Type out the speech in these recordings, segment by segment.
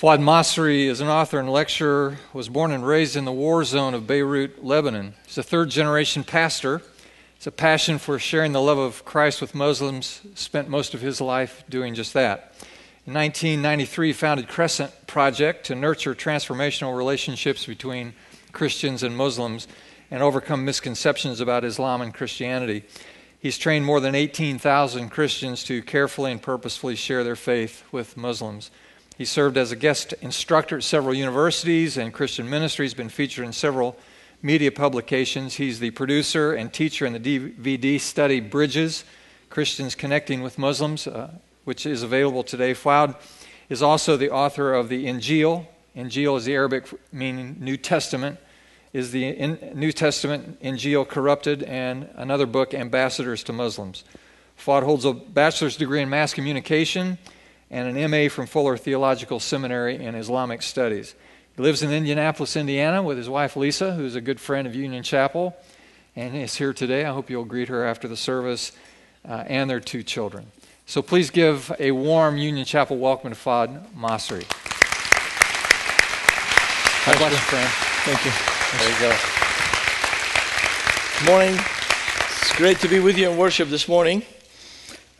Fuad Masri is an author and lecturer, was born and raised in the war zone of Beirut, Lebanon. He's a third generation pastor. He's a passion for sharing the love of Christ with Muslims, spent most of his life doing just that. In 1993, he founded Crescent Project to nurture transformational relationships between Christians and Muslims and overcome misconceptions about Islam and Christianity. He's trained more than 18,000 Christians to carefully and purposefully share their faith with Muslims. He served as a guest instructor at several universities and Christian ministries, been featured in several media publications. He's the producer and teacher in the DVD study Bridges Christians Connecting with Muslims, uh, which is available today. Fuad is also the author of the Injil. Injil is the Arabic meaning New Testament. Is the in, New Testament Injil corrupted? And another book, Ambassadors to Muslims. Fuad holds a bachelor's degree in mass communication and an MA from Fuller Theological Seminary in Islamic Studies. He lives in Indianapolis, Indiana, with his wife Lisa, who's a good friend of Union Chapel, and is here today. I hope you'll greet her after the service uh, and their two children. So please give a warm Union Chapel welcome to Fuad Masri. God bless you, friend. Thank you. There you go. Good morning. It's great to be with you in worship this morning.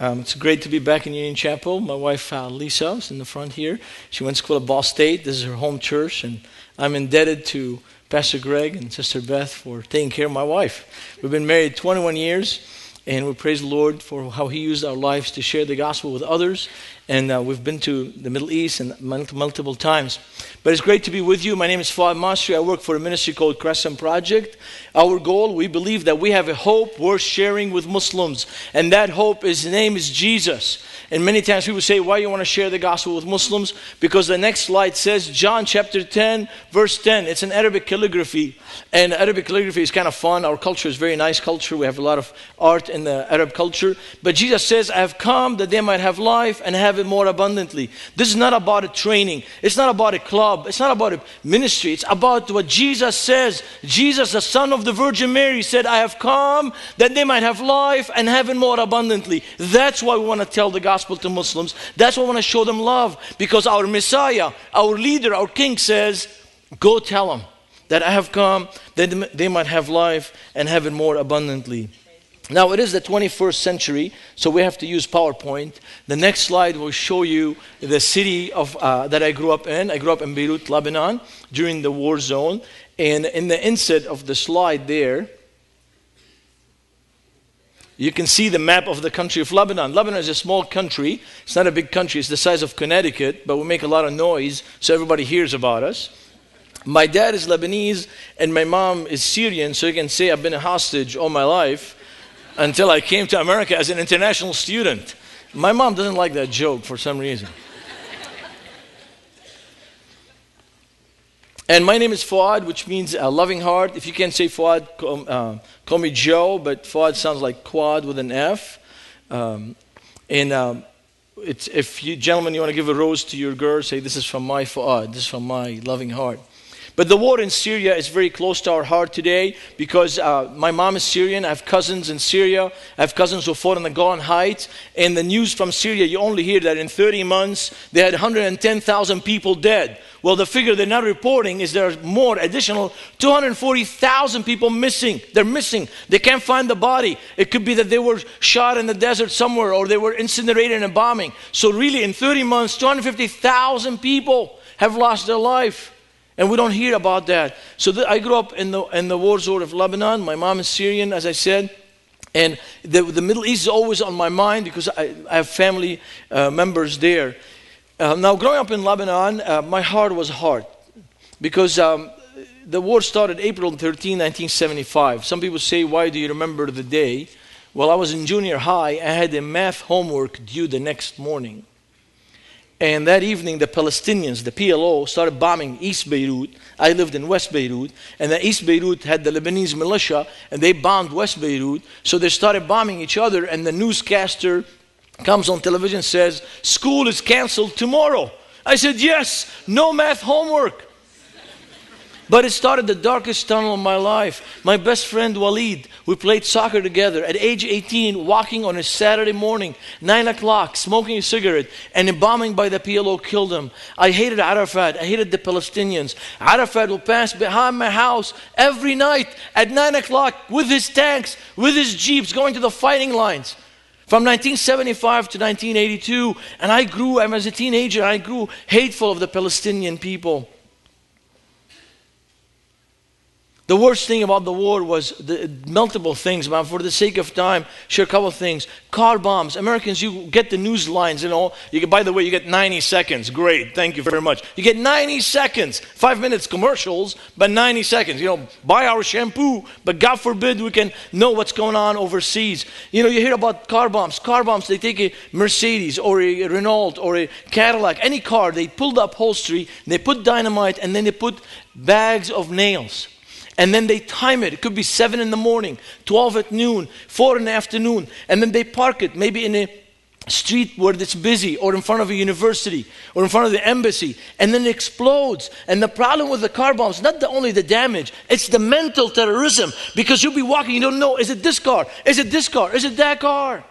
Um, it's great to be back in Union Chapel. My wife uh, Lisa is in the front here. She went to school at Ball State. This is her home church, and I'm indebted to Pastor Greg and Sister Beth for taking care of my wife. We've been married 21 years, and we praise the Lord for how He used our lives to share the gospel with others. And uh, we've been to the Middle East and multiple times. But it's great to be with you. My name is Fuad Masri. I work for a ministry called Crescent Project. Our goal, we believe that we have a hope worth sharing with Muslims. And that hope, his name is Jesus. And many times people say, why you want to share the gospel with Muslims? Because the next slide says John chapter 10, verse 10. It's an Arabic calligraphy. And Arabic calligraphy is kind of fun. Our culture is very nice culture. We have a lot of art in the Arab culture. But Jesus says, I have come that they might have life and have it more abundantly. This is not about a training. It's not about a club. It's not about a ministry. It's about what Jesus says. Jesus, the son of the Virgin Mary, said, I have come that they might have life and have it more abundantly. That's why we want to tell the gospel to Muslims. That's why we want to show them love because our Messiah, our leader, our King says, Go tell them that I have come that they might have life and have it more abundantly. Now, it is the 21st century, so we have to use PowerPoint. The next slide will show you the city of, uh, that I grew up in. I grew up in Beirut, Lebanon, during the war zone. And in the inset of the slide there, you can see the map of the country of Lebanon. Lebanon is a small country. It's not a big country. It's the size of Connecticut, but we make a lot of noise so everybody hears about us. My dad is Lebanese and my mom is Syrian, so you can say I've been a hostage all my life until I came to America as an international student. My mom doesn't like that joke for some reason. And my name is Fuad, which means a loving heart. If you can't say Fuad, call, uh, call me Joe, but Fuad sounds like quad with an F. Um, and um, if you gentlemen, you want to give a rose to your girl, say, This is from my Fuad, this is from my loving heart. But the war in Syria is very close to our heart today because uh, my mom is Syrian. I have cousins in Syria. I have cousins who fought in the Golan Heights. And the news from Syria, you only hear that in 30 months they had 110,000 people dead. Well, the figure they're not reporting is there are more additional 240,000 people missing. They're missing. They can't find the body. It could be that they were shot in the desert somewhere or they were incinerated in a bombing. So, really, in 30 months, 250,000 people have lost their life. And we don't hear about that. So I grew up in the, in the war zone of Lebanon. My mom is Syrian, as I said. And the, the Middle East is always on my mind because I, I have family uh, members there. Uh, now, growing up in Lebanon, uh, my heart was hard because um, the war started April 13, 1975. Some people say, Why do you remember the day? Well, I was in junior high. I had a math homework due the next morning. And that evening, the Palestinians, the PLO, started bombing East Beirut. I lived in West Beirut. And the East Beirut had the Lebanese militia, and they bombed West Beirut. So they started bombing each other, and the newscaster comes on television and says, School is canceled tomorrow. I said, Yes, no math homework. But it started the darkest tunnel of my life. My best friend Walid, we played soccer together at age 18, walking on a Saturday morning, 9 o'clock, smoking a cigarette, and a bombing by the PLO killed him. I hated Arafat. I hated the Palestinians. Arafat will pass behind my house every night at 9 o'clock with his tanks, with his jeeps, going to the fighting lines. From 1975 to 1982, and I grew, I was a teenager, I grew hateful of the Palestinian people. The worst thing about the war was the multiple things, but for the sake of time, share a couple of things. Car bombs. Americans, you get the news lines and all. You get, by the way, you get 90 seconds. Great, thank you very much. You get 90 seconds, five minutes commercials, but 90 seconds. You know, buy our shampoo, but God forbid we can know what's going on overseas. You know, you hear about car bombs. Car bombs, they take a Mercedes or a Renault or a Cadillac, any car, they pull the upholstery, they put dynamite, and then they put bags of nails and then they time it. It could be 7 in the morning, 12 at noon, 4 in the afternoon, and then they park it maybe in a street where it's busy or in front of a university or in front of the embassy. And then it explodes. And the problem with the car bombs not the, only the damage it's the mental terrorism. Because you'll be walking you don't know is it this car? Is it this car? Is it that car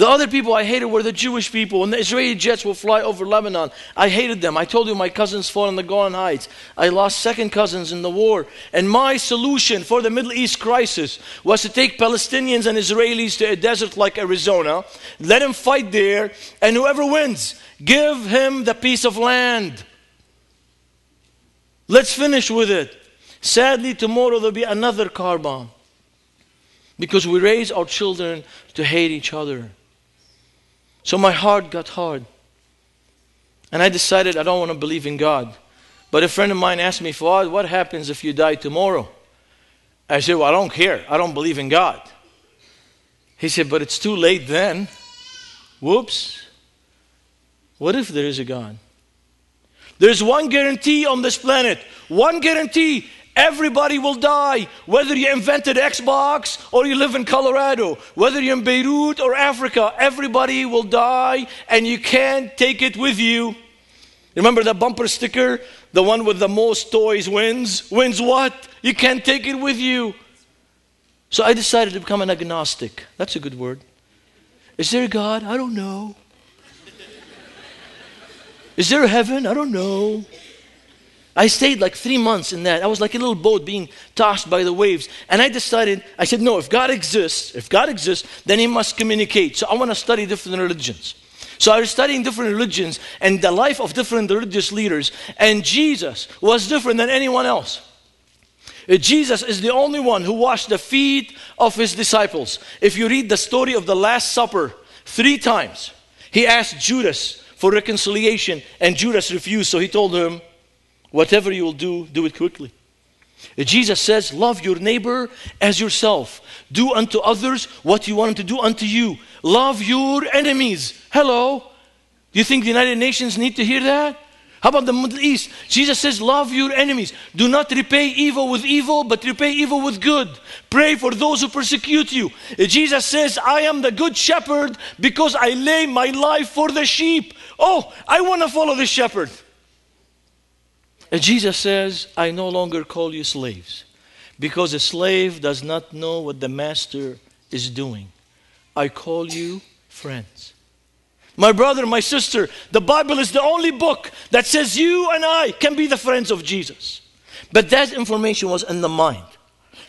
the other people I hated were the Jewish people. When the Israeli jets will fly over Lebanon, I hated them. I told you my cousins fought in the Golan Heights. I lost second cousins in the war. And my solution for the Middle East crisis was to take Palestinians and Israelis to a desert like Arizona, let them fight there, and whoever wins, give him the piece of land. Let's finish with it. Sadly, tomorrow there'll be another car bomb because we raise our children to hate each other. So my heart got hard. And I decided I don't want to believe in God. But a friend of mine asked me, Fuad, what happens if you die tomorrow? I said, Well, I don't care. I don't believe in God. He said, But it's too late then. Whoops. What if there is a God? There's one guarantee on this planet, one guarantee Everybody will die, whether you invented Xbox or you live in Colorado, whether you're in Beirut or Africa, everybody will die and you can't take it with you. Remember that bumper sticker? The one with the most toys wins. Wins what? You can't take it with you. So I decided to become an agnostic. That's a good word. Is there a God? I don't know. Is there a heaven? I don't know. I stayed like three months in that. I was like a little boat being tossed by the waves. And I decided, I said, no, if God exists, if God exists, then He must communicate. So I want to study different religions. So I was studying different religions and the life of different religious leaders. And Jesus was different than anyone else. Uh, Jesus is the only one who washed the feet of his disciples. If you read the story of the Last Supper, three times he asked Judas for reconciliation, and Judas refused. So he told him, Whatever you will do, do it quickly. Jesus says, Love your neighbor as yourself. Do unto others what you want them to do unto you. Love your enemies. Hello. Do you think the United Nations need to hear that? How about the Middle East? Jesus says, Love your enemies. Do not repay evil with evil, but repay evil with good. Pray for those who persecute you. Jesus says, I am the good shepherd because I lay my life for the sheep. Oh, I want to follow the shepherd. Jesus says, I no longer call you slaves because a slave does not know what the master is doing. I call you friends. My brother, my sister, the Bible is the only book that says you and I can be the friends of Jesus. But that information was in the mind.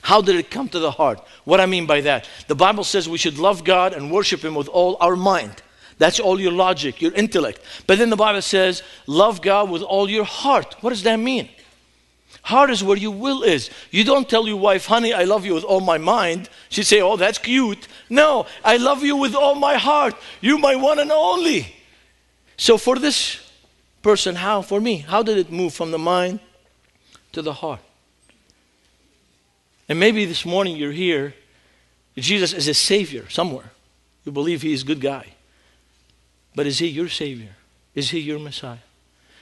How did it come to the heart? What I mean by that? The Bible says we should love God and worship Him with all our mind. That's all your logic, your intellect. But then the Bible says, love God with all your heart. What does that mean? Heart is where your will is. You don't tell your wife, honey, I love you with all my mind. She'd say, oh, that's cute. No, I love you with all my heart. You're my one and only. So for this person, how? For me, how did it move from the mind to the heart? And maybe this morning you're here, Jesus is a savior somewhere. You believe he is a good guy. But is He your Savior? Is He your Messiah?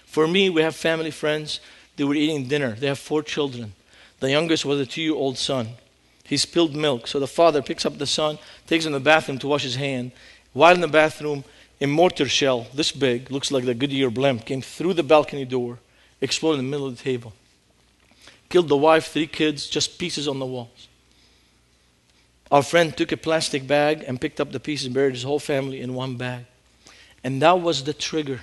For me, we have family friends. They were eating dinner. They have four children. The youngest was a two year old son. He spilled milk. So the father picks up the son, takes him to the bathroom to wash his hand. While in the bathroom, a mortar shell, this big, looks like the Goodyear blimp, came through the balcony door, exploded in the middle of the table. killed the wife, three kids, just pieces on the walls. Our friend took a plastic bag and picked up the pieces and buried his whole family in one bag. And that was the trigger.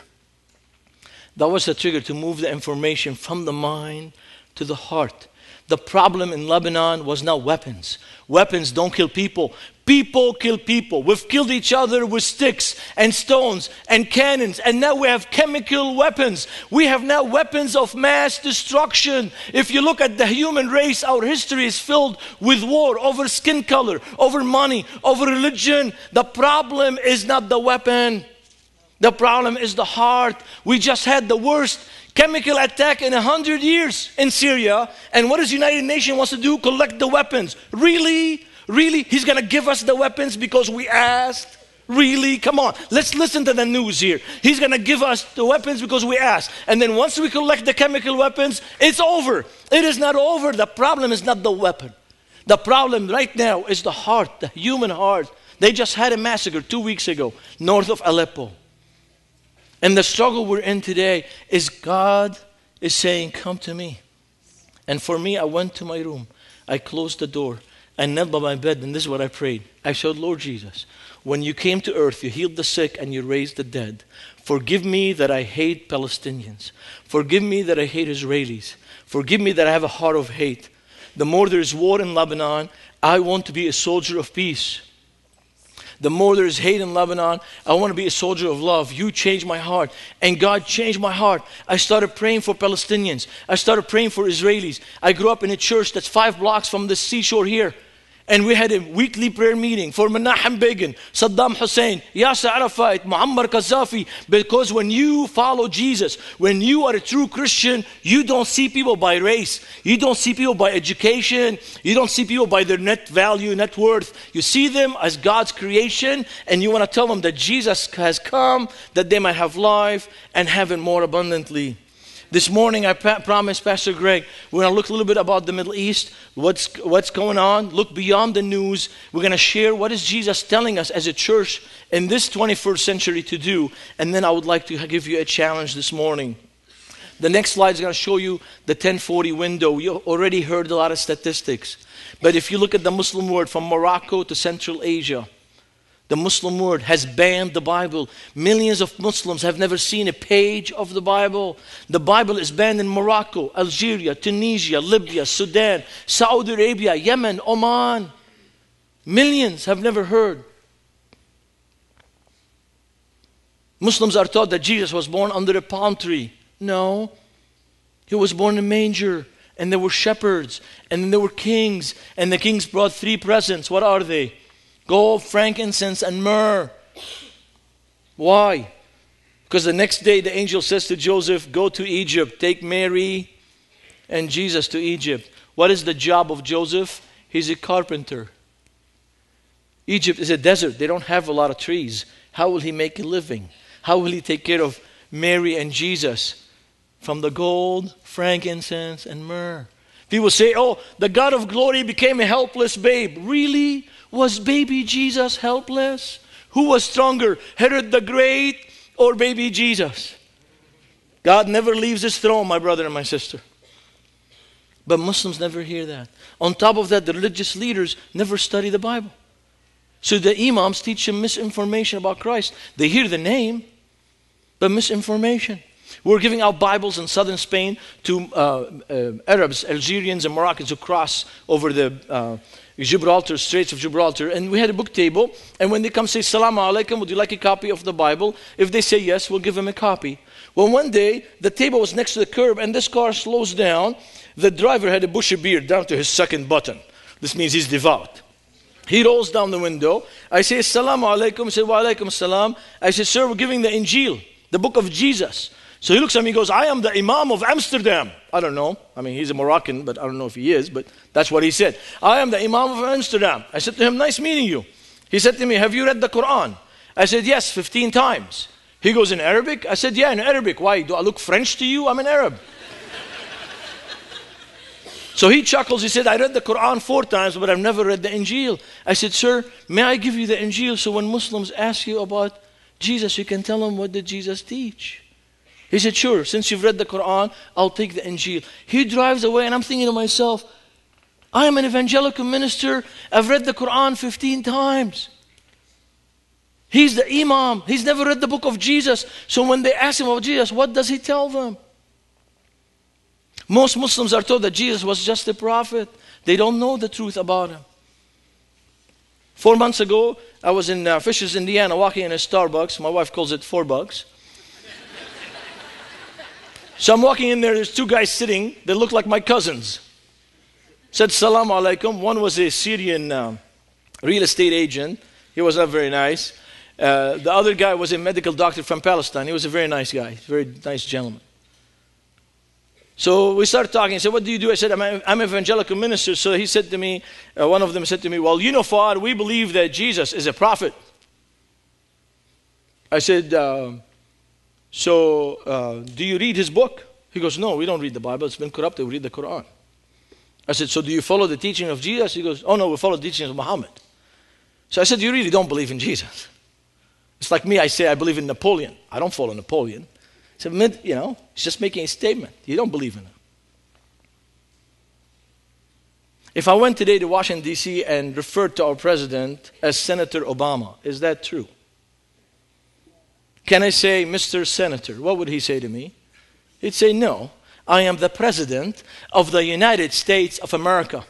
That was the trigger to move the information from the mind to the heart. The problem in Lebanon was not weapons. Weapons don't kill people. People kill people. We've killed each other with sticks and stones and cannons, and now we have chemical weapons. We have now weapons of mass destruction. If you look at the human race, our history is filled with war over skin color, over money, over religion. The problem is not the weapon. The problem is the heart. We just had the worst chemical attack in a hundred years in Syria. And what does the United Nations wants to do? Collect the weapons. Really? Really? He's going to give us the weapons because we asked? Really? Come on. Let's listen to the news here. He's going to give us the weapons because we asked. And then once we collect the chemical weapons, it's over. It is not over. The problem is not the weapon. The problem right now is the heart, the human heart. They just had a massacre two weeks ago north of Aleppo. And the struggle we're in today is God is saying, Come to me. And for me, I went to my room. I closed the door. I knelt by my bed, and this is what I prayed. I said, Lord Jesus, when you came to earth, you healed the sick and you raised the dead. Forgive me that I hate Palestinians. Forgive me that I hate Israelis. Forgive me that I have a heart of hate. The more there is war in Lebanon, I want to be a soldier of peace. The more there is hate in Lebanon, I want to be a soldier of love. You changed my heart. And God changed my heart. I started praying for Palestinians. I started praying for Israelis. I grew up in a church that's five blocks from the seashore here. And we had a weekly prayer meeting for Menachem Begin, Saddam Hussein, Yasser Arafat, Muammar Gaddafi. Because when you follow Jesus, when you are a true Christian, you don't see people by race. You don't see people by education. You don't see people by their net value, net worth. You see them as God's creation, and you want to tell them that Jesus has come, that they might have life and have it more abundantly. This morning, I pa- promised Pastor Greg, we're going to look a little bit about the Middle East, what's, what's going on, look beyond the news. We're going to share what is Jesus telling us as a church in this 21st century to do. And then I would like to give you a challenge this morning. The next slide is going to show you the 1040 window. You already heard a lot of statistics. But if you look at the Muslim world from Morocco to Central Asia, the Muslim world has banned the Bible. Millions of Muslims have never seen a page of the Bible. The Bible is banned in Morocco, Algeria, Tunisia, Libya, Sudan, Saudi Arabia, Yemen, Oman. Millions have never heard. Muslims are taught that Jesus was born under a palm tree. No, he was born in a manger, and there were shepherds, and there were kings, and the kings brought three presents. What are they? Gold, frankincense, and myrrh. Why? Because the next day the angel says to Joseph, Go to Egypt, take Mary and Jesus to Egypt. What is the job of Joseph? He's a carpenter. Egypt is a desert, they don't have a lot of trees. How will he make a living? How will he take care of Mary and Jesus? From the gold, frankincense, and myrrh. People say, Oh, the God of glory became a helpless babe. Really? Was baby Jesus helpless? Who was stronger, Herod the Great or baby Jesus? God never leaves his throne, my brother and my sister. But Muslims never hear that. On top of that, the religious leaders never study the Bible. So the imams teach them misinformation about Christ. They hear the name, but misinformation. We're giving out Bibles in southern Spain to uh, uh, Arabs, Algerians, and Moroccans who cross over the uh, Gibraltar, Straits of Gibraltar, and we had a book table. And when they come say, Salaam alaikum, would you like a copy of the Bible? If they say yes, we'll give them a copy. Well, one day, the table was next to the curb, and this car slows down. The driver had a bushy beard down to his second button. This means he's devout. He rolls down the window. I say, Assalamu alaikum. He said, Wa alaikum salam. I said, Sir, we're giving the Injil, the book of Jesus. So he looks at me and goes, I am the Imam of Amsterdam. I don't know. I mean, he's a Moroccan, but I don't know if he is, but that's what he said. I am the Imam of Amsterdam. I said to him, Nice meeting you. He said to me, Have you read the Quran? I said, Yes, 15 times. He goes, In Arabic? I said, Yeah, in Arabic. Why? Do I look French to you? I'm an Arab. so he chuckles. He said, I read the Quran four times, but I've never read the Injil. I said, Sir, may I give you the Injil so when Muslims ask you about Jesus, you can tell them what did Jesus teach? He said, Sure, since you've read the Quran, I'll take the Injil. He drives away, and I'm thinking to myself, I am an evangelical minister. I've read the Quran 15 times. He's the Imam. He's never read the book of Jesus. So when they ask him about Jesus, what does he tell them? Most Muslims are told that Jesus was just a prophet. They don't know the truth about him. Four months ago, I was in uh, Fishers, Indiana, walking in a Starbucks. My wife calls it four bucks. So I'm walking in there, there's two guys sitting They look like my cousins. Said salam alaikum. One was a Syrian uh, real estate agent. He was not very nice. Uh, the other guy was a medical doctor from Palestine. He was a very nice guy, very nice gentleman. So we started talking. He said, What do you do? I said, I'm, an evangelical minister. So he said to me, uh, one of them said to me, Well, you know, Fuad, we believe that Jesus is a prophet. I said, uh, So uh, do you read his book? He goes, No, we don't read the Bible. It's been corrupted. We read the Quran. I said, So do you follow the teaching of Jesus? He goes, Oh, no, we follow the teaching of Muhammad. So I said, You really don't believe in Jesus. It's like me, I say I believe in Napoleon. I don't follow Napoleon. So, you know, he's just making a statement. You don't believe in him. If I went today to Washington, D.C. and referred to our president as Senator Obama, is that true? Can I say, Mr. Senator? What would he say to me? He'd say, No, I am the president of the United States of America.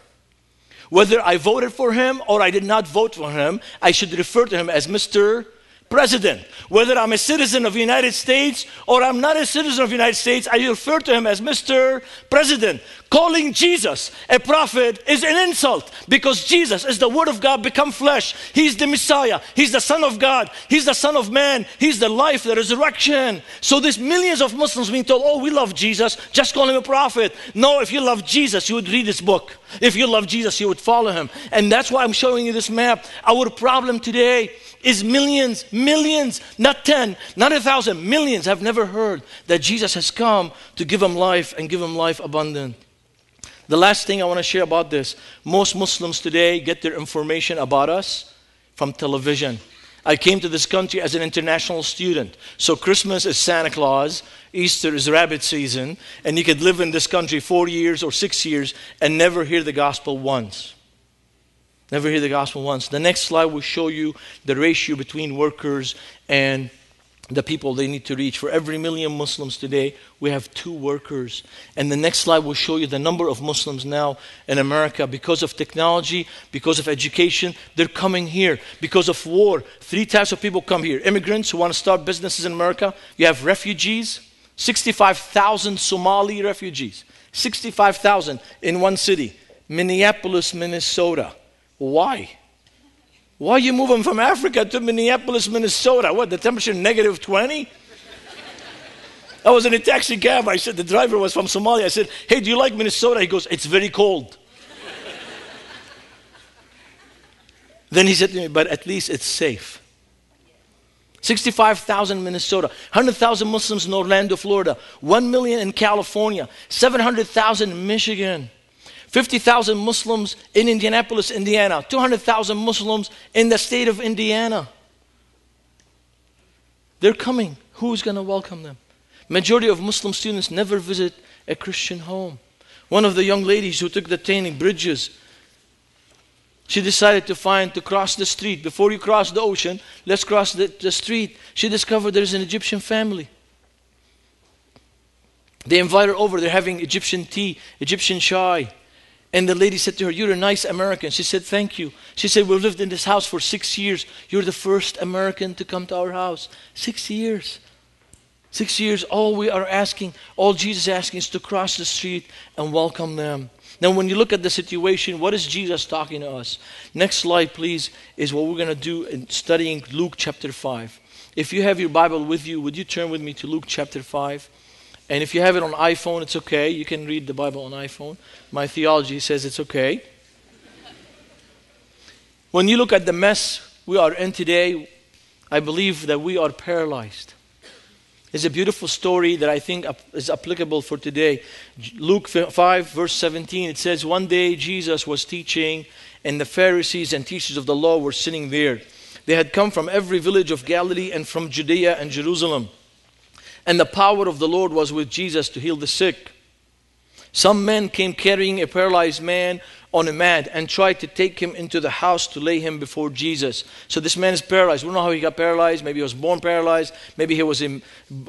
Whether I voted for him or I did not vote for him, I should refer to him as Mr president. Whether I'm a citizen of the United States or I'm not a citizen of the United States, I refer to him as Mr. President. Calling Jesus a prophet is an insult because Jesus is the Word of God become flesh. He's the Messiah. He's the Son of God. He's the Son of Man. He's the life, the resurrection. So these millions of Muslims being told, oh, we love Jesus, just call him a prophet. No, if you love Jesus, you would read his book. If you love Jesus, you would follow him. And that's why I'm showing you this map. Our problem today is millions, millions, not 10, not a thousand, millions have never heard that Jesus has come to give them life and give them life abundant. The last thing I want to share about this most Muslims today get their information about us from television. I came to this country as an international student. So Christmas is Santa Claus, Easter is rabbit season, and you could live in this country four years or six years and never hear the gospel once. Never hear the gospel once. The next slide will show you the ratio between workers and the people they need to reach. For every million Muslims today, we have two workers. And the next slide will show you the number of Muslims now in America. Because of technology, because of education, they're coming here. Because of war, three types of people come here immigrants who want to start businesses in America, you have refugees, 65,000 Somali refugees, 65,000 in one city, Minneapolis, Minnesota. Why? Why you moving from Africa to Minneapolis, Minnesota? What, the temperature negative 20? I was in a taxi cab. I said, the driver was from Somalia. I said, hey, do you like Minnesota? He goes, it's very cold. then he said to me, but at least it's safe. 65,000 Minnesota, 100,000 Muslims in Orlando, Florida, 1 million in California, 700,000 in Michigan. 50,000 Muslims in Indianapolis, Indiana, 200,000 Muslims in the state of Indiana. They're coming. Who's going to welcome them? Majority of Muslim students never visit a Christian home. One of the young ladies who took the training bridges, she decided to find to cross the street. Before you cross the ocean, let's cross the, the street. She discovered there's an Egyptian family. They invite her over. They're having Egyptian tea, Egyptian chai. And the lady said to her, You're a nice American. She said, Thank you. She said, We've lived in this house for six years. You're the first American to come to our house. Six years. Six years. All we are asking, all Jesus is asking is to cross the street and welcome them. Now, when you look at the situation, what is Jesus talking to us? Next slide, please, is what we're going to do in studying Luke chapter 5. If you have your Bible with you, would you turn with me to Luke chapter 5? And if you have it on iPhone, it's okay. You can read the Bible on iPhone. My theology says it's okay. when you look at the mess we are in today, I believe that we are paralyzed. It's a beautiful story that I think is applicable for today. Luke 5, verse 17, it says, One day Jesus was teaching, and the Pharisees and teachers of the law were sitting there. They had come from every village of Galilee and from Judea and Jerusalem. And the power of the Lord was with Jesus to heal the sick. Some men came carrying a paralyzed man on a mat and tried to take him into the house to lay him before Jesus. So this man is paralyzed. We don't know how he got paralyzed. Maybe he was born paralyzed. Maybe he was in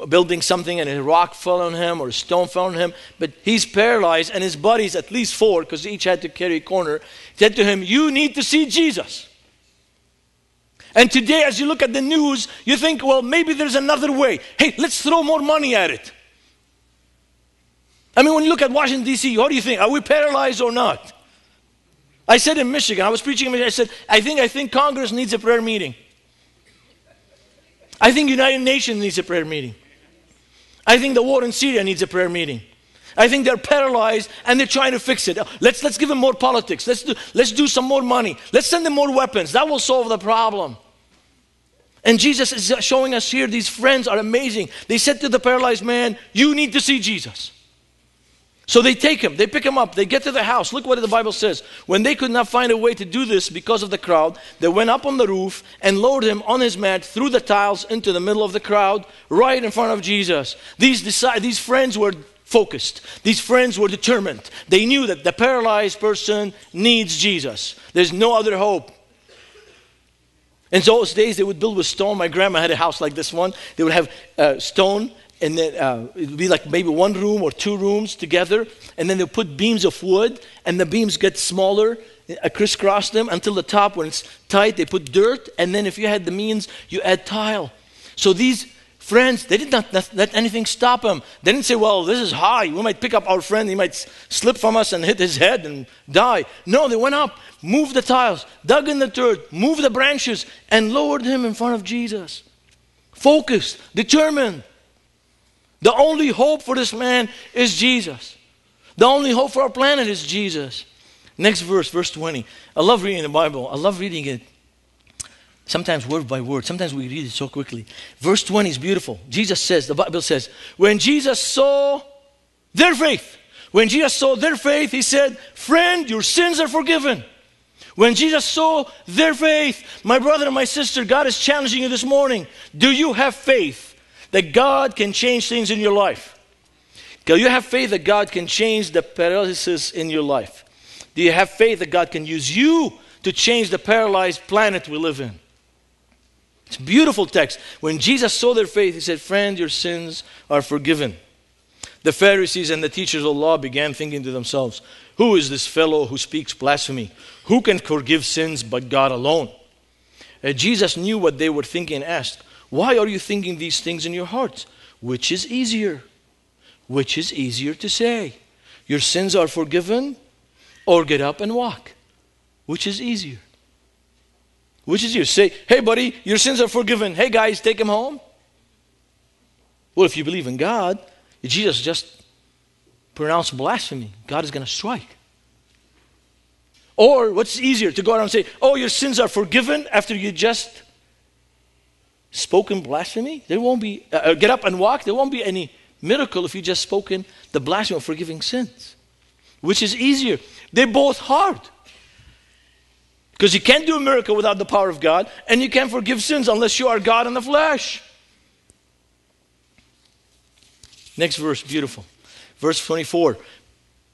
building something and a rock fell on him or a stone fell on him. But he's paralyzed and his buddies, at least four, because each had to carry a corner, said to him, You need to see Jesus. And today, as you look at the news, you think, well, maybe there's another way. Hey, let's throw more money at it. I mean, when you look at Washington, D.C., what do you think? Are we paralyzed or not? I said in Michigan, I was preaching in Michigan, I said, I think, I think Congress needs a prayer meeting. I think United Nations needs a prayer meeting. I think the war in Syria needs a prayer meeting. I think they're paralyzed and they're trying to fix it. Let's, let's give them more politics. Let's do, let's do some more money. Let's send them more weapons. That will solve the problem. And Jesus is showing us here these friends are amazing. They said to the paralyzed man, You need to see Jesus. So they take him, they pick him up, they get to the house. Look what the Bible says. When they could not find a way to do this because of the crowd, they went up on the roof and lowered him on his mat through the tiles into the middle of the crowd, right in front of Jesus. These, these friends were focused, these friends were determined. They knew that the paralyzed person needs Jesus, there's no other hope. In those days, they would build with stone. My grandma had a house like this one. They would have uh, stone and then uh, it would be like maybe one room or two rooms together, and then they put beams of wood, and the beams get smaller, uh, crisscross them until the top, when it's tight, they put dirt, and then if you had the means, you add tile. So these friends, they did not let anything stop them. They didn't say, well, this is high. We might pick up our friend. He might slip from us and hit his head and die. No, they went up, moved the tiles, dug in the dirt, moved the branches, and lowered him in front of Jesus. Focused, determined. The only hope for this man is Jesus. The only hope for our planet is Jesus. Next verse, verse 20. I love reading the Bible. I love reading it sometimes word by word. Sometimes we read it so quickly. Verse 20 is beautiful. Jesus says, the Bible says, when Jesus saw their faith, when Jesus saw their faith, he said, Friend, your sins are forgiven. When Jesus saw their faith, my brother and my sister, God is challenging you this morning. Do you have faith? that God can change things in your life? Do you have faith that God can change the paralysis in your life? Do you have faith that God can use you to change the paralyzed planet we live in? It's a beautiful text. When Jesus saw their faith, he said, Friend, your sins are forgiven. The Pharisees and the teachers of law began thinking to themselves, Who is this fellow who speaks blasphemy? Who can forgive sins but God alone? And Jesus knew what they were thinking and asked, why are you thinking these things in your hearts? Which is easier? Which is easier to say? Your sins are forgiven or get up and walk? Which is easier? Which is easier? Say, hey, buddy, your sins are forgiven. Hey, guys, take him home. Well, if you believe in God, Jesus just pronounced blasphemy. God is going to strike. Or what's easier to go around and say, oh, your sins are forgiven after you just spoken blasphemy, there won't be, uh, uh, get up and walk, there won't be any miracle if you just spoken the blasphemy of forgiving sins. Which is easier? They're both hard. Because you can't do a miracle without the power of God, and you can't forgive sins unless you are God in the flesh. Next verse, beautiful. Verse 24.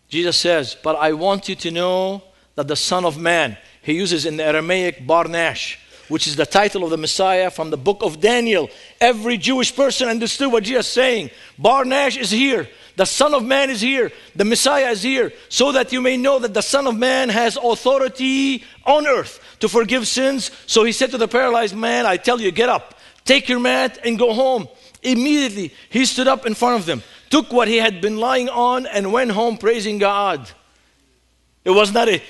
Jesus says, But I want you to know that the Son of Man, he uses in the Aramaic barnash, which is the title of the Messiah from the book of Daniel. Every Jewish person understood what Jesus is saying. Barnash is here. The Son of Man is here. The Messiah is here. So that you may know that the Son of Man has authority on earth to forgive sins. So he said to the paralyzed man, I tell you, get up, take your mat, and go home. Immediately, he stood up in front of them, took what he had been lying on, and went home praising God. It was not a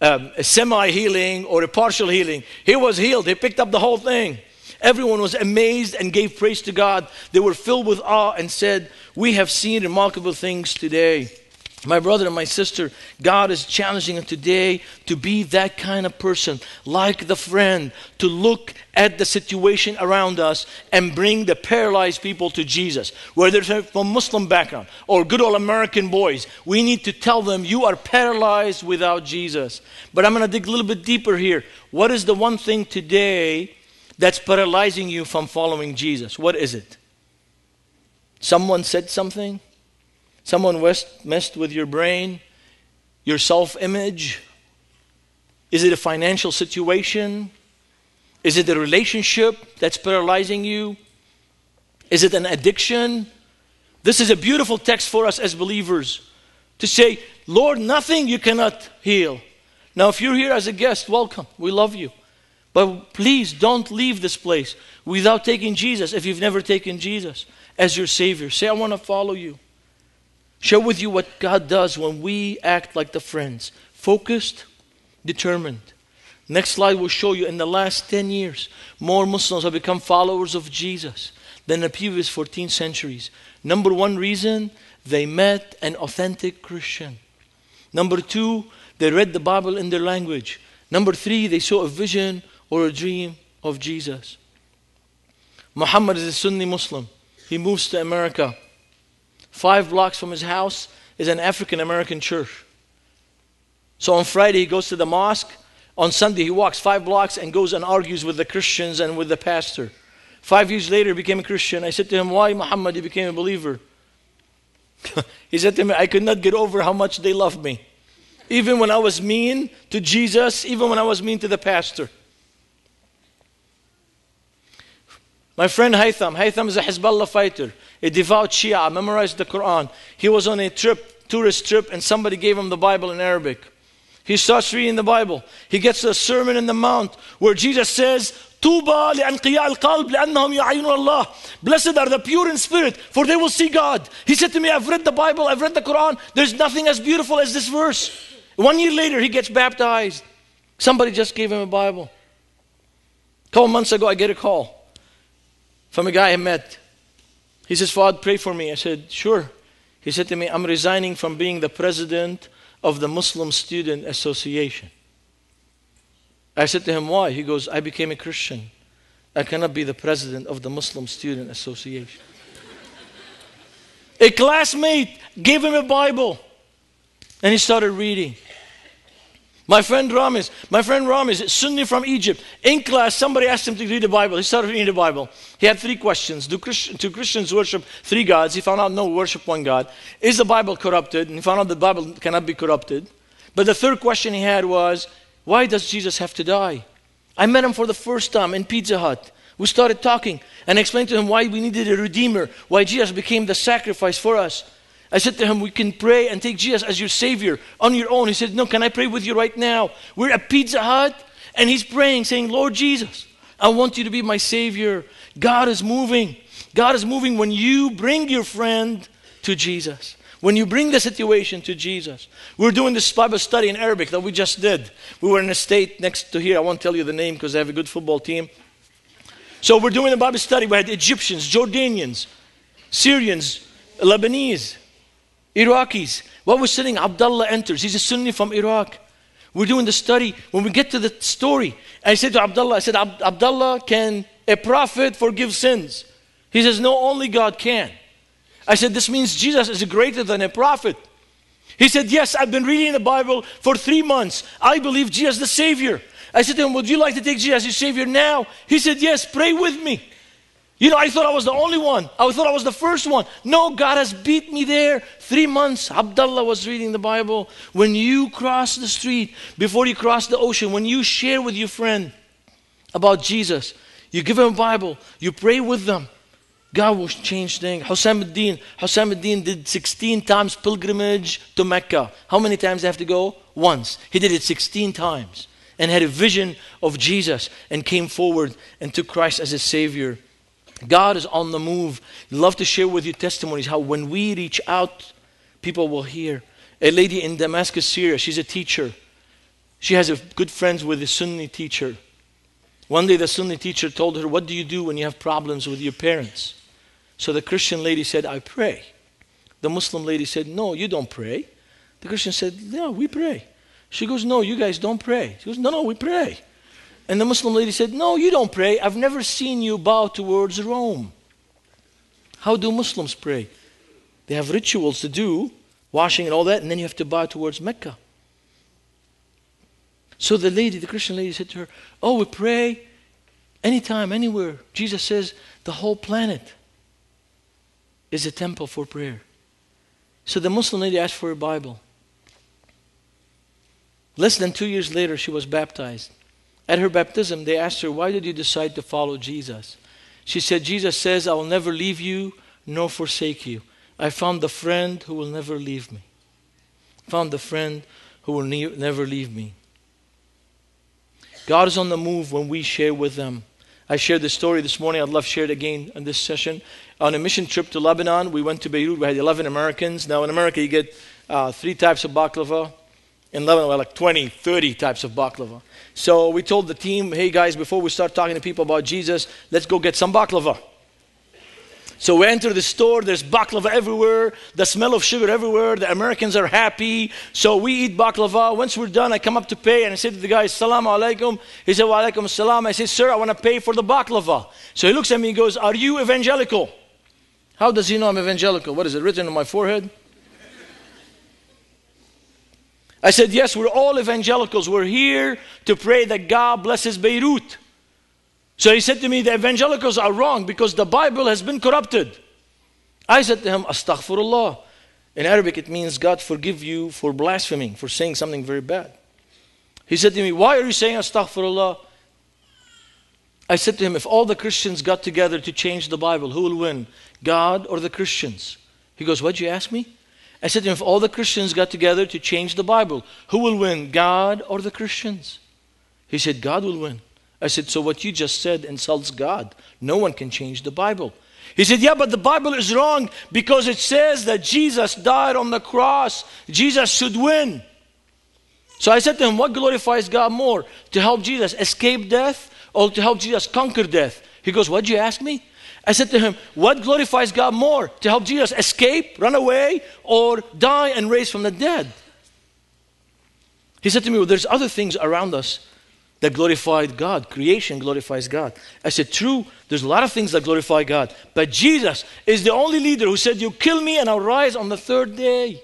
um, a semi healing or a partial healing. He was healed, he picked up the whole thing. Everyone was amazed and gave praise to God. They were filled with awe and said, We have seen remarkable things today. My brother and my sister, God is challenging us today to be that kind of person, like the friend, to look at the situation around us and bring the paralyzed people to Jesus. Whether they're from Muslim background or good old American boys, we need to tell them, You are paralyzed without Jesus. But I'm going to dig a little bit deeper here. What is the one thing today that's paralyzing you from following Jesus? What is it? Someone said something? Someone messed with your brain, your self image? Is it a financial situation? Is it a relationship that's paralyzing you? Is it an addiction? This is a beautiful text for us as believers to say, Lord, nothing you cannot heal. Now, if you're here as a guest, welcome. We love you. But please don't leave this place without taking Jesus if you've never taken Jesus as your Savior. Say, I want to follow you. Share with you what God does when we act like the friends focused, determined. Next slide will show you in the last 10 years, more Muslims have become followers of Jesus than the previous 14 centuries. Number one reason, they met an authentic Christian. Number two, they read the Bible in their language. Number three, they saw a vision or a dream of Jesus. Muhammad is a Sunni Muslim. He moves to America. Five blocks from his house is an African American church. So on Friday, he goes to the mosque. On Sunday, he walks five blocks and goes and argues with the Christians and with the pastor. Five years later, he became a Christian. I said to him, Why, Muhammad, you became a believer? he said to me, I could not get over how much they loved me. Even when I was mean to Jesus, even when I was mean to the pastor. My friend Haytham, Haytham is a Hezbollah fighter, a devout Shia, memorized the Quran. He was on a trip, tourist trip, and somebody gave him the Bible in Arabic. He starts reading the Bible. He gets to a sermon in the mount where Jesus says, Tuba لأنقياء القلب لأنهم يعينون الله. Blessed are the pure in spirit, for they will see God. He said to me, I've read the Bible, I've read the Quran. There's nothing as beautiful as this verse. One year later, he gets baptized. Somebody just gave him a Bible. A couple months ago, I get a call from a guy I met. He says, Fuad, pray for me. I said, Sure. He said to me, I'm resigning from being the president of the Muslim Student Association. I said to him, Why? He goes, I became a Christian. I cannot be the president of the Muslim Student Association. a classmate gave him a Bible and he started reading. My friend Ramis, my friend Ramis, Sunni from Egypt. In class, somebody asked him to read the Bible. He started reading the Bible. He had three questions. Do, do Christians worship three gods? He found out no, worship one God. Is the Bible corrupted? And he found out the Bible cannot be corrupted. But the third question he had was, why does Jesus have to die? I met him for the first time in Pizza Hut. We started talking and explained to him why we needed a redeemer, why Jesus became the sacrifice for us. I said to him, We can pray and take Jesus as your Savior on your own. He said, No, can I pray with you right now? We're at Pizza Hut, and he's praying, saying, Lord Jesus, I want you to be my Savior. God is moving. God is moving when you bring your friend to Jesus. When you bring the situation to Jesus. We're doing this Bible study in Arabic that we just did. We were in a state next to here. I won't tell you the name because they have a good football team. So we're doing the Bible study. We had Egyptians, Jordanians, Syrians, Lebanese, Iraqis. While we're sitting, Abdullah enters. He's a Sunni from Iraq. We're doing the study. When we get to the story, I said to Abdullah, I said, Abdullah, can a prophet forgive sins? He says, No, only God can. I said, This means Jesus is greater than a prophet. He said, Yes, I've been reading the Bible for three months. I believe Jesus the Savior. I said to him, Would you like to take Jesus as your Savior now? He said, Yes, pray with me. You know, I thought I was the only one. I thought I was the first one. No, God has beat me there. Three months, Abdullah was reading the Bible. When you cross the street, before you cross the ocean, when you share with your friend about Jesus, you give him a Bible, you pray with them, God will change things. Husam ad-Din did 16 times pilgrimage to Mecca. How many times they have to go? Once. He did it 16 times and had a vision of Jesus and came forward and took Christ as his Savior. God is on the move. Love to share with you testimonies how when we reach out, people will hear. A lady in Damascus, Syria, she's a teacher. She has a good friends with a Sunni teacher. One day the Sunni teacher told her, What do you do when you have problems with your parents? So the Christian lady said, I pray. The Muslim lady said, No, you don't pray. The Christian said, Yeah, we pray. She goes, No, you guys don't pray. She goes, No, no, we pray. And the Muslim lady said, No, you don't pray. I've never seen you bow towards Rome. How do Muslims pray? They have rituals to do, washing and all that, and then you have to bow towards Mecca. So the lady, the Christian lady, said to her, Oh, we pray anytime, anywhere. Jesus says, the whole planet. is a temple for prayer. So the Muslim lady asked for a Bible. Less than two years later, she was baptized. At her baptism, they asked her, Why did you decide to follow Jesus? She said, Jesus says, I will never leave you nor forsake you. I found the friend who will never leave me. Found the friend who will ne- never leave me. God is on the move when we share with them. I shared this story this morning. I'd love to share it again in this session. On a mission trip to Lebanon, we went to Beirut. We had 11 Americans. Now, in America, you get uh, three types of baklava. In Lebanon, like 20, 30 types of baklava. So we told the team, hey guys, before we start talking to people about Jesus, let's go get some baklava. So we enter the store, there's baklava everywhere, the smell of sugar everywhere, the Americans are happy. So we eat baklava. Once we're done, I come up to pay and I say to the guy, Salam alaikum. He said, Wa alaikum salam. I say, Sir, I want to pay for the baklava. So he looks at me and goes, Are you evangelical? How does he know I'm evangelical? What is it written on my forehead? I said, Yes, we're all evangelicals. We're here to pray that God blesses Beirut. So he said to me, The evangelicals are wrong because the Bible has been corrupted. I said to him, Astaghfirullah. In Arabic, it means God forgive you for blaspheming, for saying something very bad. He said to me, Why are you saying Astaghfirullah? I said to him, If all the Christians got together to change the Bible, who will win, God or the Christians? He goes, What'd you ask me? I said If all the Christians got together to change the Bible, who will win, God or the Christians? He said, God will win. I said, So what you just said insults God. No one can change the Bible. He said, Yeah, but the Bible is wrong because it says that Jesus died on the cross. Jesus should win. So I said to him, What glorifies God more? To help Jesus escape death or to help Jesus conquer death? He goes, What'd you ask me? I said to him, What glorifies God more? To help Jesus escape, run away, or die and raise from the dead? He said to me, Well, there's other things around us that glorified God. Creation glorifies God. I said, True, there's a lot of things that glorify God. But Jesus is the only leader who said, You kill me and I'll rise on the third day.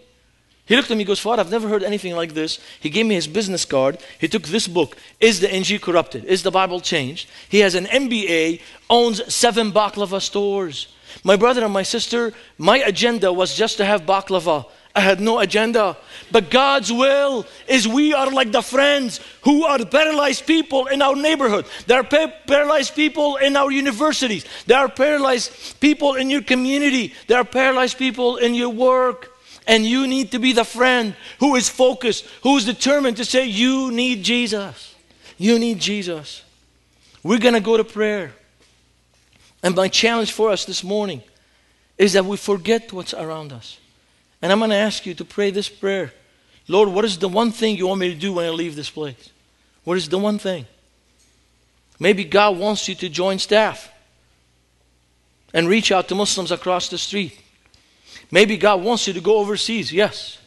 He looked at me and goes, Father, I've never heard anything like this. He gave me his business card. He took this book. Is the Injil corrupted? Is the Bible changed? He has an MBA, owns seven baklava stores. My brother and my sister, my agenda was just to have baklava. I had no agenda. But God's will is we are like the friends who are paralyzed people in our neighborhood. There are pa- paralyzed people in our universities. There are paralyzed people in your community. There are paralyzed people in your work. And you need to be the friend who is focused, who is determined to say, You need Jesus. You need Jesus. We're going to go to prayer. And my challenge for us this morning is that we forget what's around us. And I'm going to ask you to pray this prayer Lord, what is the one thing you want me to do when I leave this place? What is the one thing? Maybe God wants you to join staff and reach out to Muslims across the street. Maybe God wants you to go overseas. Yes.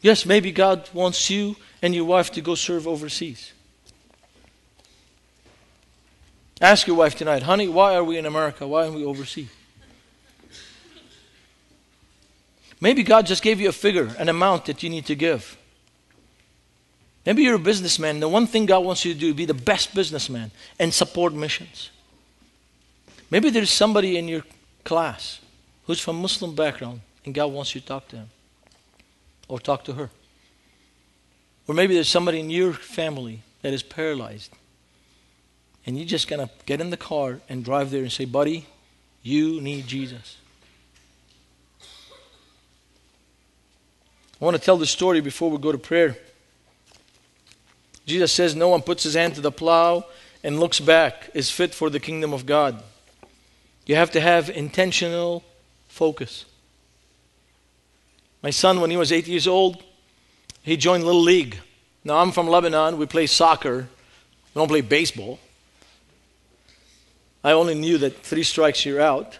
Yes, maybe God wants you and your wife to go serve overseas. Ask your wife tonight, honey, why are we in America? Why are we overseas? Maybe God just gave you a figure, an amount that you need to give. Maybe you're a businessman. The one thing God wants you to do is be the best businessman and support missions. Maybe there's somebody in your class who's from Muslim background and God wants you to talk to him or talk to her. Or maybe there's somebody in your family that is paralyzed and you're just going to get in the car and drive there and say, buddy, you need Jesus. I want to tell the story before we go to prayer. Jesus says, No one puts his hand to the plow and looks back is fit for the kingdom of God. You have to have intentional focus. My son, when he was eight years old, he joined Little League. Now, I'm from Lebanon. We play soccer, we don't play baseball. I only knew that three strikes, you're out.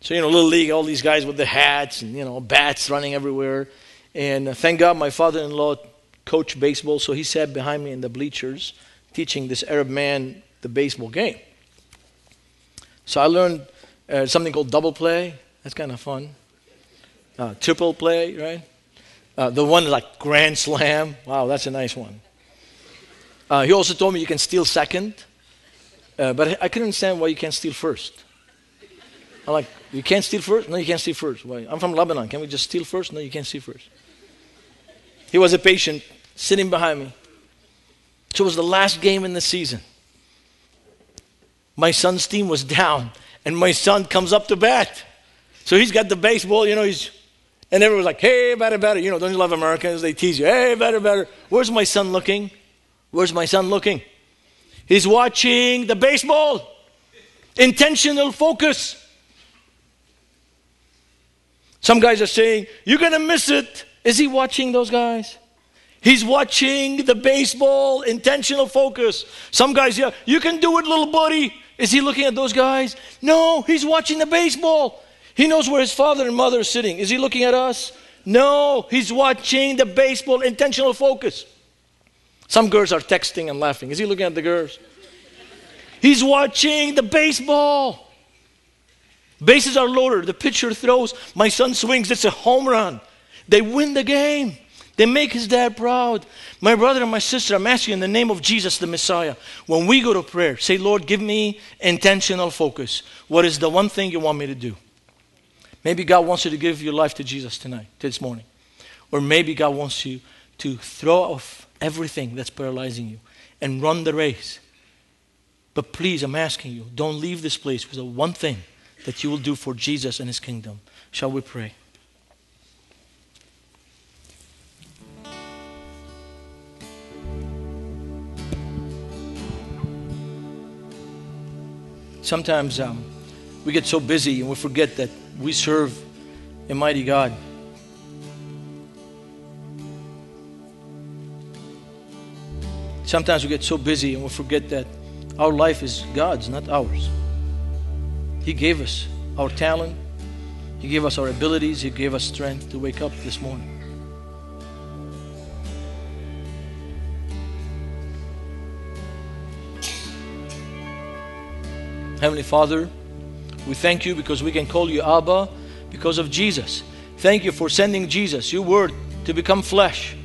So, you know, Little League, all these guys with the hats and, you know, bats running everywhere. And uh, thank God my father in law coached baseball, so he sat behind me in the bleachers teaching this Arab man the baseball game. So I learned uh, something called double play. That's kind of fun. Uh, triple play, right? Uh, the one like grand slam. Wow, that's a nice one. Uh, he also told me you can steal second, uh, but I couldn't understand why you can't steal first. I'm like, you can't steal first? No, you can't steal first. Why? I'm from Lebanon. Can we just steal first? No, you can't steal first. He was a patient sitting behind me. So it was the last game in the season. My son's team was down, and my son comes up to bat. So he's got the baseball, you know, he's, and everyone's like, hey, better, better. You know, don't you love Americans? They tease you, hey, better, better. Where's my son looking? Where's my son looking? He's watching the baseball. Intentional focus. Some guys are saying, You're going to miss it. Is he watching those guys? He's watching the baseball, intentional focus. Some guys, yeah, you can do it, little buddy. Is he looking at those guys? No, he's watching the baseball. He knows where his father and mother are sitting. Is he looking at us? No, he's watching the baseball, intentional focus. Some girls are texting and laughing. Is he looking at the girls? He's watching the baseball. Bases are loaded. The pitcher throws. My son swings. It's a home run. They win the game. They make his dad proud. My brother and my sister, I'm asking in the name of Jesus, the Messiah, when we go to prayer, say, Lord, give me intentional focus. What is the one thing you want me to do? Maybe God wants you to give your life to Jesus tonight, this morning. Or maybe God wants you to throw off everything that's paralyzing you and run the race. But please, I'm asking you, don't leave this place with the one thing that you will do for Jesus and his kingdom. Shall we pray? Sometimes um, we get so busy and we forget that we serve a mighty God. Sometimes we get so busy and we forget that our life is God's, not ours. He gave us our talent, He gave us our abilities, He gave us strength to wake up this morning. Heavenly Father, we thank you because we can call you Abba because of Jesus. Thank you for sending Jesus, your word, to become flesh.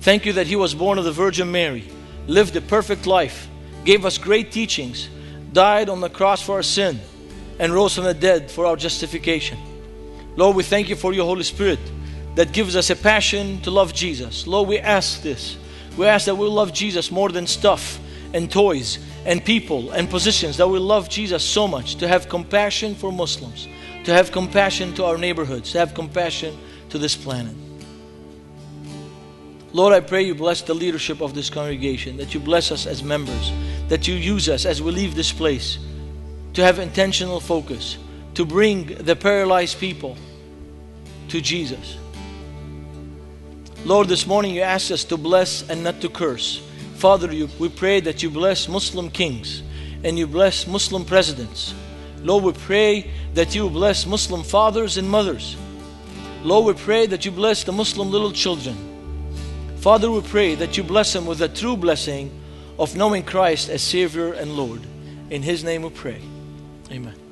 Thank you that he was born of the Virgin Mary, lived a perfect life, gave us great teachings, died on the cross for our sin, and rose from the dead for our justification. Lord, we thank you for your Holy Spirit that gives us a passion to love Jesus. Lord, we ask this. We ask that we'll love Jesus more than stuff and toys and people and positions that we love Jesus so much, to have compassion for Muslims, to have compassion to our neighborhoods, to have compassion to this planet. Lord, I pray you bless the leadership of this congregation, that you bless us as members, that you use us as we leave this place to have intentional focus, to bring the paralyzed people to Jesus. Lord, this morning you asked us to bless and not to curse. Father, you, we pray that you bless Muslim kings and you bless Muslim presidents. Lord, we pray that you bless Muslim fathers and mothers. Lord, we pray that you bless the Muslim little children. Father, we pray that you bless them with a true blessing of knowing Christ as Savior and Lord. In His name we pray. Amen.